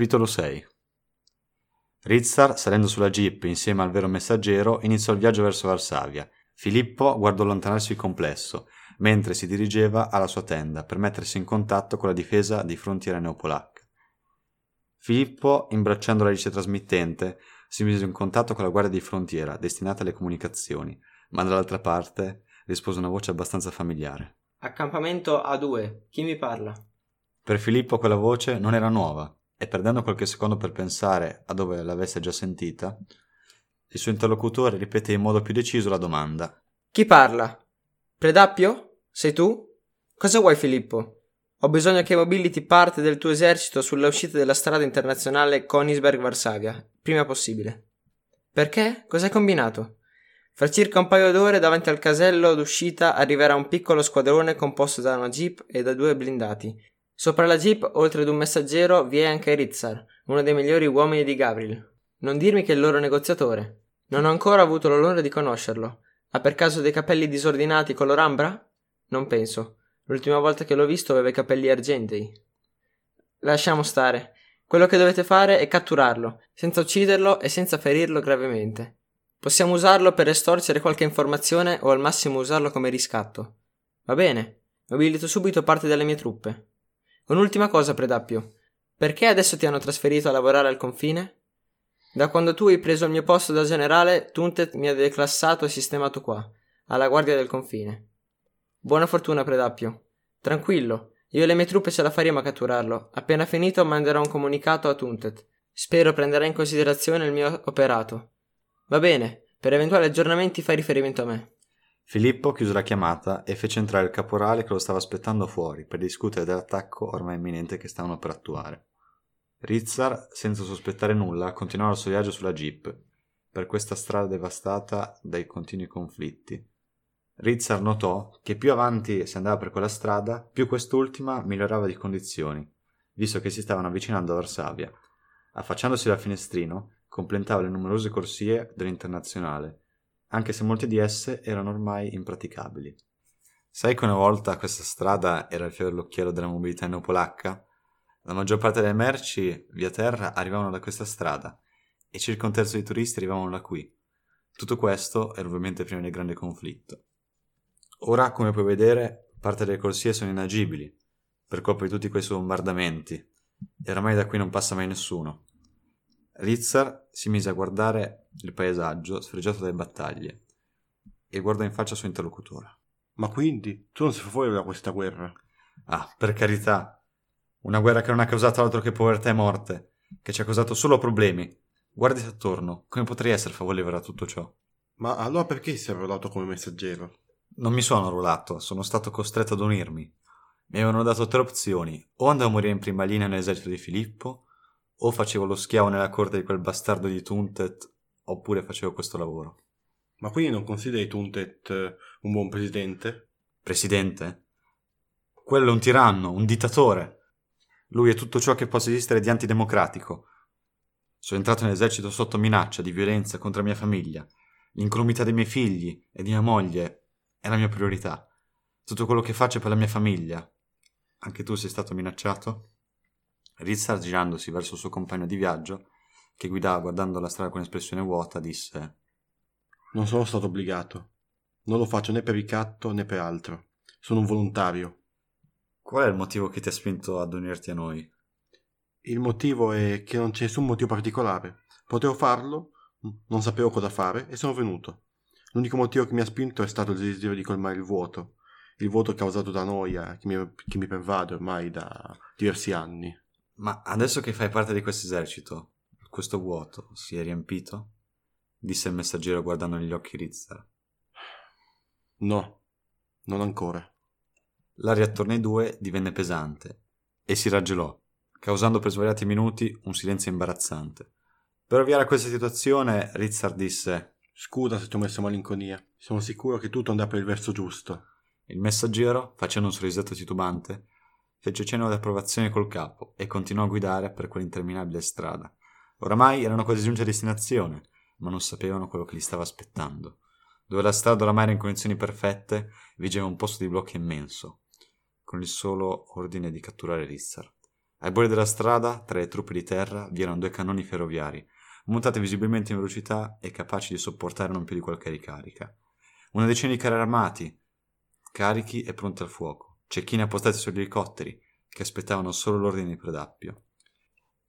Capitolo 6 Rizzar, salendo sulla jeep insieme al vero messaggero, iniziò il viaggio verso Varsavia. Filippo guardò allontanarsi il complesso, mentre si dirigeva alla sua tenda per mettersi in contatto con la difesa di frontiera neopolacca. Filippo, imbracciando la lice trasmittente, si mise in contatto con la guardia di frontiera destinata alle comunicazioni, ma dall'altra parte rispose una voce abbastanza familiare. Accampamento A2, chi mi parla? Per Filippo quella voce non era nuova e perdendo qualche secondo per pensare a dove l'avesse già sentita, il suo interlocutore ripeté in modo più deciso la domanda. Chi parla? Predappio? Sei tu? Cosa vuoi Filippo? Ho bisogno che mobiliti parte del tuo esercito sulla uscita della strada internazionale Königsberg-Varsavia, prima possibile. Perché? Cos'hai combinato? Fra circa un paio d'ore davanti al casello d'uscita arriverà un piccolo squadrone composto da una jeep e da due blindati. Sopra la jeep, oltre ad un messaggero, vi è anche Ritzar, uno dei migliori uomini di Gabriel. Non dirmi che è il loro negoziatore. Non ho ancora avuto l'onore di conoscerlo. Ha per caso dei capelli disordinati color ambra? Non penso. L'ultima volta che l'ho visto aveva i capelli argentei. Lasciamo stare. Quello che dovete fare è catturarlo, senza ucciderlo e senza ferirlo gravemente. Possiamo usarlo per estorcere qualche informazione o al massimo usarlo come riscatto. Va bene, mobilito subito parte delle mie truppe. Un'ultima cosa, Predappio. Perché adesso ti hanno trasferito a lavorare al confine? Da quando tu hai preso il mio posto da generale, Tuntet mi ha declassato e sistemato qua, alla guardia del confine. Buona fortuna, Predappio. Tranquillo, io e le mie truppe ce la faremo a catturarlo. Appena finito manderò un comunicato a Tuntet. Spero prenderà in considerazione il mio operato. Va bene, per eventuali aggiornamenti fai riferimento a me. Filippo chiuse la chiamata e fece entrare il caporale che lo stava aspettando fuori per discutere dell'attacco ormai imminente che stavano per attuare. Rizzar, senza sospettare nulla, continuava il suo viaggio sulla jeep, per questa strada devastata dai continui conflitti. Rizzar notò che più avanti si andava per quella strada, più quest'ultima migliorava di condizioni, visto che si stavano avvicinando a Varsavia. Affacciandosi dal finestrino, completava le numerose corsie dell'internazionale, anche se molte di esse erano ormai impraticabili. Sai che una volta questa strada era il fiore all'occhiello della mobilità neopolacca? La maggior parte delle merci via terra arrivavano da questa strada e circa un terzo dei turisti arrivavano da qui. Tutto questo era ovviamente prima del grande conflitto. Ora, come puoi vedere, parte delle corsie sono inagibili per colpa di tutti questi bombardamenti e oramai da qui non passa mai nessuno. Rizzar si mise a guardare il paesaggio sfregiato dalle battaglie e guardò in faccia il suo interlocutore. Ma quindi tu non sei favore da questa guerra? Ah, per carità. Una guerra che non ha causato altro che povertà e morte, che ci ha causato solo problemi. Guardati attorno, come potrei essere favorevole a tutto ciò? Ma allora perché sei arruolato come messaggero? Non mi sono arruolato, sono stato costretto ad unirmi. Mi avevano dato tre opzioni: o andavo a morire in prima linea nell'esercito di Filippo, o facevo lo schiavo nella corte di quel bastardo di Tuntet, oppure facevo questo lavoro. Ma quindi non consideri Tuntet eh, un buon presidente? Presidente? Quello è un tiranno, un dittatore. Lui è tutto ciò che possa esistere di antidemocratico. Sono entrato nell'esercito sotto minaccia di violenza contro la mia famiglia. L'incolumità dei miei figli e di mia moglie è la mia priorità. Tutto quello che faccio è per la mia famiglia. Anche tu sei stato minacciato? Rizzar, girandosi verso il suo compagno di viaggio, che guidava guardando la strada con espressione vuota, disse Non sono stato obbligato. Non lo faccio né per ricatto né per altro. Sono un volontario. Qual è il motivo che ti ha spinto ad unirti a noi? Il motivo è che non c'è nessun motivo particolare. Potevo farlo, non sapevo cosa fare e sono venuto. L'unico motivo che mi ha spinto è stato il desiderio di colmare il vuoto, il vuoto causato da noia che mi, che mi pervade ormai da diversi anni. Ma adesso che fai parte di questo esercito, questo vuoto si è riempito? disse il messaggero guardando negli occhi Rizzar. No, non ancora. L'aria attorno ai due divenne pesante e si raggelò, causando per svariati minuti un silenzio imbarazzante. Per ovviare a questa situazione, Rizzar disse: Scusa se ti ho messo malinconia. Sono sicuro che tutto andrà per il verso giusto. Il messaggero, facendo un sorrisetto titubante, fece cenno di approvazione col capo e continuò a guidare per quell'interminabile strada. Oramai erano quasi giunti a destinazione, ma non sapevano quello che li stava aspettando. Dove la strada oramai era in condizioni perfette, vigeva un posto di blocco immenso, con il solo ordine di catturare Rizzar. Ai bordi della strada, tra le truppe di terra, vi erano due cannoni ferroviari, montati visibilmente in velocità e capaci di sopportare non più di qualche ricarica. Una decina di carri armati, carichi e pronti al fuoco, cecchini appostati sugli elicotteri, che aspettavano solo l'ordine di predappio.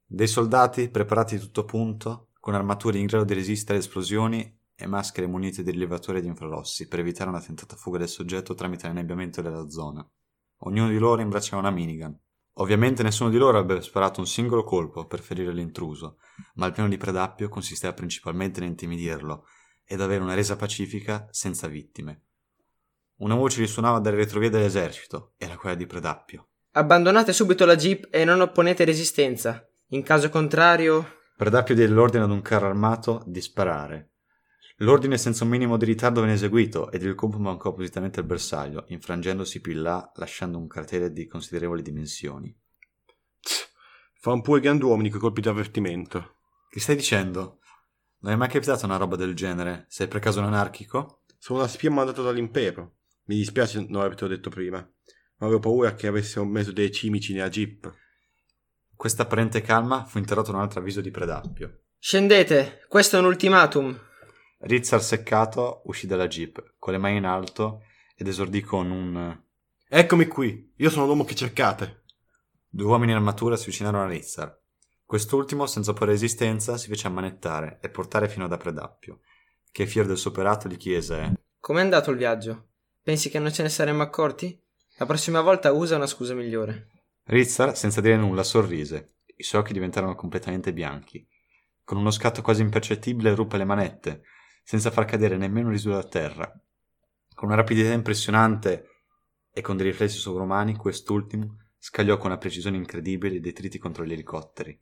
Dei soldati preparati di tutto punto, con armature in grado di resistere alle esplosioni e maschere munite di rilevatori ad infrarossi per evitare una tentata fuga del soggetto tramite l'annebbiamento della zona. Ognuno di loro imbracciava una minigun. Ovviamente nessuno di loro avrebbe sparato un singolo colpo per ferire l'intruso, ma il piano di Predappio consisteva principalmente nell'intimidirlo ed avere una resa pacifica senza vittime. Una voce risuonava dalle retrovie dell'esercito, era quella di Predappio. Abbandonate subito la jeep e non opponete resistenza. In caso contrario... Predappio diede l'ordine ad un carro armato di sparare. L'ordine senza un minimo di ritardo venne eseguito ed il colpo mancò appositamente al bersaglio, infrangendosi più in là, lasciando un cratere di considerevoli dimensioni. Fan pure grand'uomini coi colpi di avvertimento. Che stai dicendo? Non è mai capitata una roba del genere? Sei per caso un anarchico? Sono una spia mandata dall'impero. Mi dispiace non avertelo detto prima, ma avevo paura che avessero messo dei cimici nella jeep. Questa apparente calma fu interrotta da un altro avviso di Predappio. Scendete, questo è un ultimatum. Rizzar seccato uscì dalla jeep, con le mani in alto, ed esordì con un... Eccomi qui, io sono l'uomo che cercate. Due uomini in armatura si avvicinarono a Rizzar. Quest'ultimo, senza opporre resistenza, si fece ammanettare e portare fino ad Apredappio, che fiero del suo operato gli chiese Com'è andato il viaggio? Pensi che non ce ne saremmo accorti? La prossima volta usa una scusa migliore. Rizzar, senza dire nulla, sorrise. I suoi occhi diventarono completamente bianchi. Con uno scatto quasi impercettibile ruppe le manette, senza far cadere nemmeno risuo da terra. Con una rapidità impressionante e con dei riflessi sovrumani, quest'ultimo scagliò con una precisione incredibile i detriti contro gli elicotteri.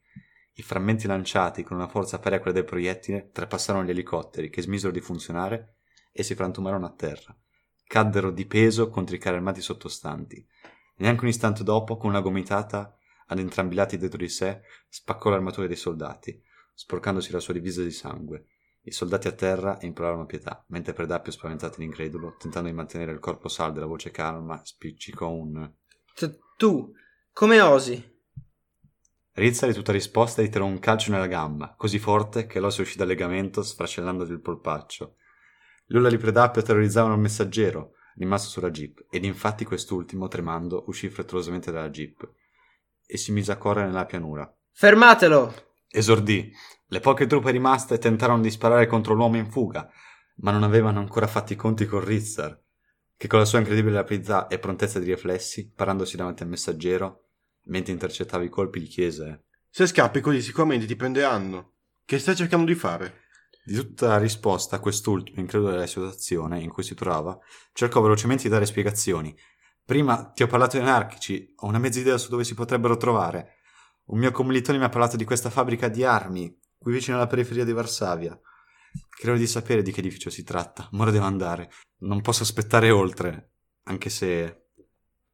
I frammenti lanciati con una forza pari a quella del proiettile trapassarono gli elicotteri, che smisero di funzionare e si frantumarono a terra. Caddero di peso contro i carri armati sottostanti. E neanche un istante dopo, con una gomitata ad entrambi i lati dietro di sé, spaccò l'armatura dei soldati, sporcandosi la sua divisa di sangue. I soldati a terra implorarono pietà, mentre Predappio, spaventato ed incredulo, tentando di mantenere il corpo saldo e la voce calma, spiccicò un Tu, come osi? Rizza di tutta risposta gli tirò un calcio nella gamba, così forte che l'osso uscì dal legamento sfracellando il polpaccio. L'ulla di Predappio terrorizzavano il messaggero, rimasto sulla jeep, ed infatti quest'ultimo, tremando, uscì frettolosamente dalla jeep e si mise a correre nella pianura. Fermatelo! Esordì. Le poche truppe rimaste tentarono di sparare contro l'uomo in fuga, ma non avevano ancora fatti i conti con Rizzar, che con la sua incredibile rapidità e prontezza di riflessi, parandosi davanti al messaggero, mentre intercettava i colpi, gli chiese: Se scappi così sicuramente ti prenderanno. Che stai cercando di fare? Di tutta la risposta a quest'ultimo, incredulo della situazione in cui si trovava, cercò velocemente di dare spiegazioni. Prima ti ho parlato di anarchici, ho una mezza idea su dove si potrebbero trovare. Un mio commilitone mi ha parlato di questa fabbrica di armi, qui vicino alla periferia di Varsavia. Credo di sapere di che edificio si tratta, ma ora devo andare. Non posso aspettare oltre, anche se...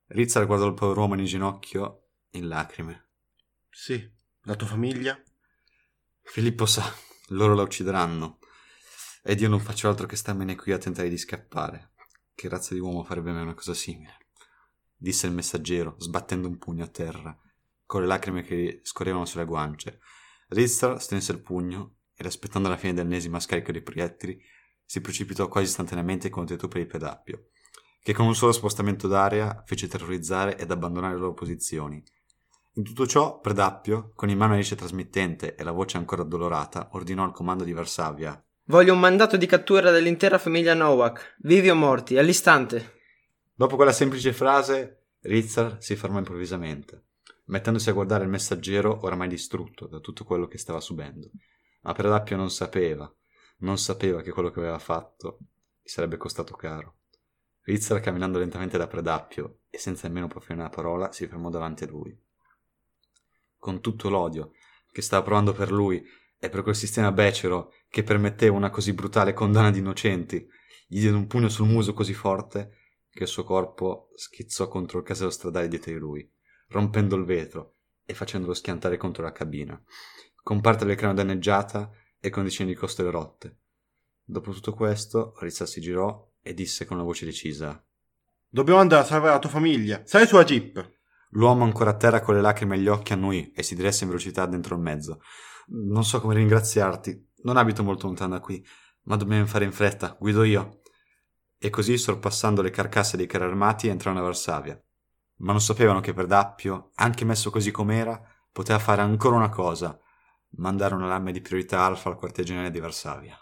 Rizzar guardò il povero uomo in ginocchio, in lacrime. Sì, la tua famiglia? Filippo sa, loro la uccideranno. Ed io non faccio altro che starmene qui a tentare di scappare. Che razza di uomo farebbe mai una cosa simile? Disse il messaggero, sbattendo un pugno a terra con le lacrime che scorrevano sulle guance. Rizzar strinse il pugno ed aspettando la fine dell'ennesima scarica di proiettili, si precipitò quasi istantaneamente contro i truppe di Pedappio, che con un solo spostamento d'aria fece terrorizzare ed abbandonare le loro posizioni. In tutto ciò, Predappio, con in mano riccia trasmittente e la voce ancora addolorata, ordinò al comando di Varsavia. Voglio un mandato di cattura dell'intera famiglia Novak, vivi o morti, all'istante. Dopo quella semplice frase, Rizzar si fermò improvvisamente mettendosi a guardare il messaggero oramai distrutto da tutto quello che stava subendo. Ma Predappio non sapeva, non sapeva che quello che aveva fatto gli sarebbe costato caro. Rizzar, camminando lentamente da Predappio e senza nemmeno proferire una parola, si fermò davanti a lui. Con tutto l'odio che stava provando per lui e per quel sistema becero che permetteva una così brutale condanna di innocenti, gli diede un pugno sul muso così forte che il suo corpo schizzò contro il casello stradale dietro di lui rompendo il vetro e facendolo schiantare contro la cabina, con parte del cranio danneggiata e con decine di costole rotte. Dopo tutto questo, Rizza si girò e disse con una voce decisa: Dobbiamo andare a salvare la tua famiglia. Sali sulla jeep. L'uomo ancora a terra con le lacrime agli occhi annuì e si diresse in velocità dentro il mezzo. Non so come ringraziarti. Non abito molto lontano da qui, ma dobbiamo fare in fretta. Guido io. E così, sorpassando le carcasse dei carri armati, entrarono a Varsavia. Ma non sapevano che per Dappio, anche messo così com'era, poteva fare ancora una cosa: mandare una lama di priorità alfa al quartier generale di Varsavia.